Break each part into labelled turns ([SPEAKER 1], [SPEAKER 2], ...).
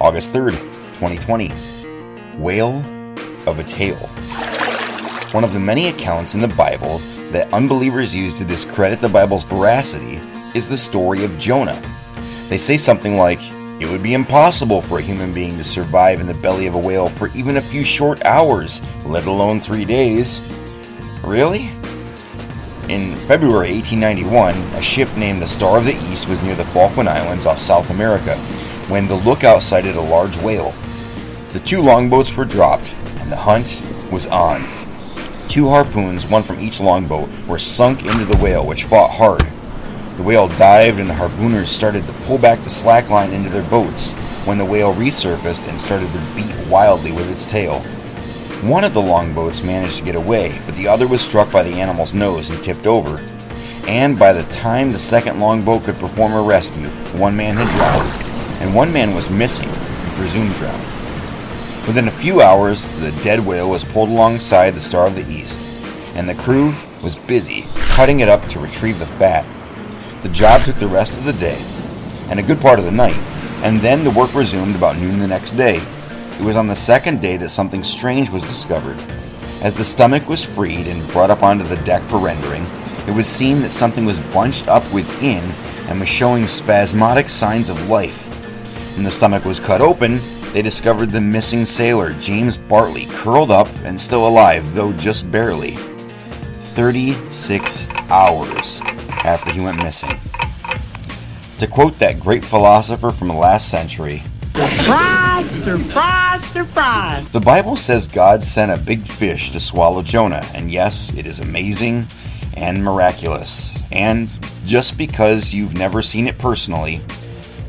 [SPEAKER 1] August 3rd, 2020. Whale of a Tale. One of the many accounts in the Bible that unbelievers use to discredit the Bible's veracity is the story of Jonah. They say something like, it would be impossible for a human being to survive in the belly of a whale for even a few short hours, let alone three days. Really? In February 1891, a ship named the Star of the East was near the Falkland Islands off South America when the lookout sighted a large whale. The two longboats were dropped, and the hunt was on. Two harpoons, one from each longboat, were sunk into the whale, which fought hard. The whale dived, and the harpooners started to pull back the slack line into their boats when the whale resurfaced and started to beat wildly with its tail. One of the longboats managed to get away, but the other was struck by the animal's nose and tipped over. And by the time the second longboat could perform a rescue, one man had drowned, and one man was missing, presumed drowned. Within a few hours, the dead whale was pulled alongside the Star of the East, and the crew was busy cutting it up to retrieve the fat. The job took the rest of the day, and a good part of the night, and then the work resumed about noon the next day. It was on the second day that something strange was discovered. As the stomach was freed and brought up onto the deck for rendering, it was seen that something was bunched up within and was showing spasmodic signs of life. When the stomach was cut open, they discovered the missing sailor, James Bartley, curled up and still alive, though just barely. 36 hours after he went missing. To quote that great philosopher from the last century,
[SPEAKER 2] Surprise, surprise, surprise.
[SPEAKER 1] The Bible says God sent a big fish to swallow Jonah, and yes, it is amazing and miraculous. And just because you've never seen it personally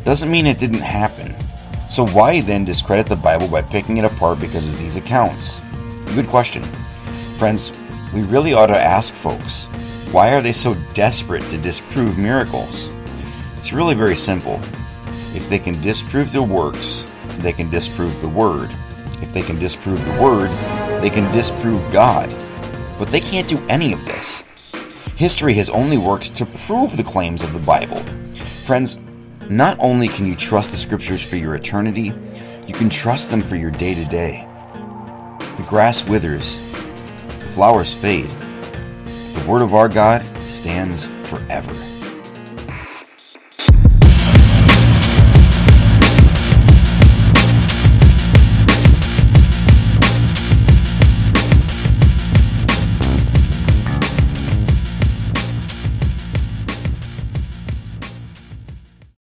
[SPEAKER 1] doesn't mean it didn't happen. So, why then discredit the Bible by picking it apart because of these accounts? Good question. Friends, we really ought to ask folks why are they so desperate to disprove miracles? It's really very simple. If they can disprove the works, they can disprove the Word. If they can disprove the Word, they can disprove God. But they can't do any of this. History has only worked to prove the claims of the Bible. Friends, not only can you trust the Scriptures for your eternity, you can trust them for your day to day. The grass withers, the flowers fade. The Word of our God stands forever.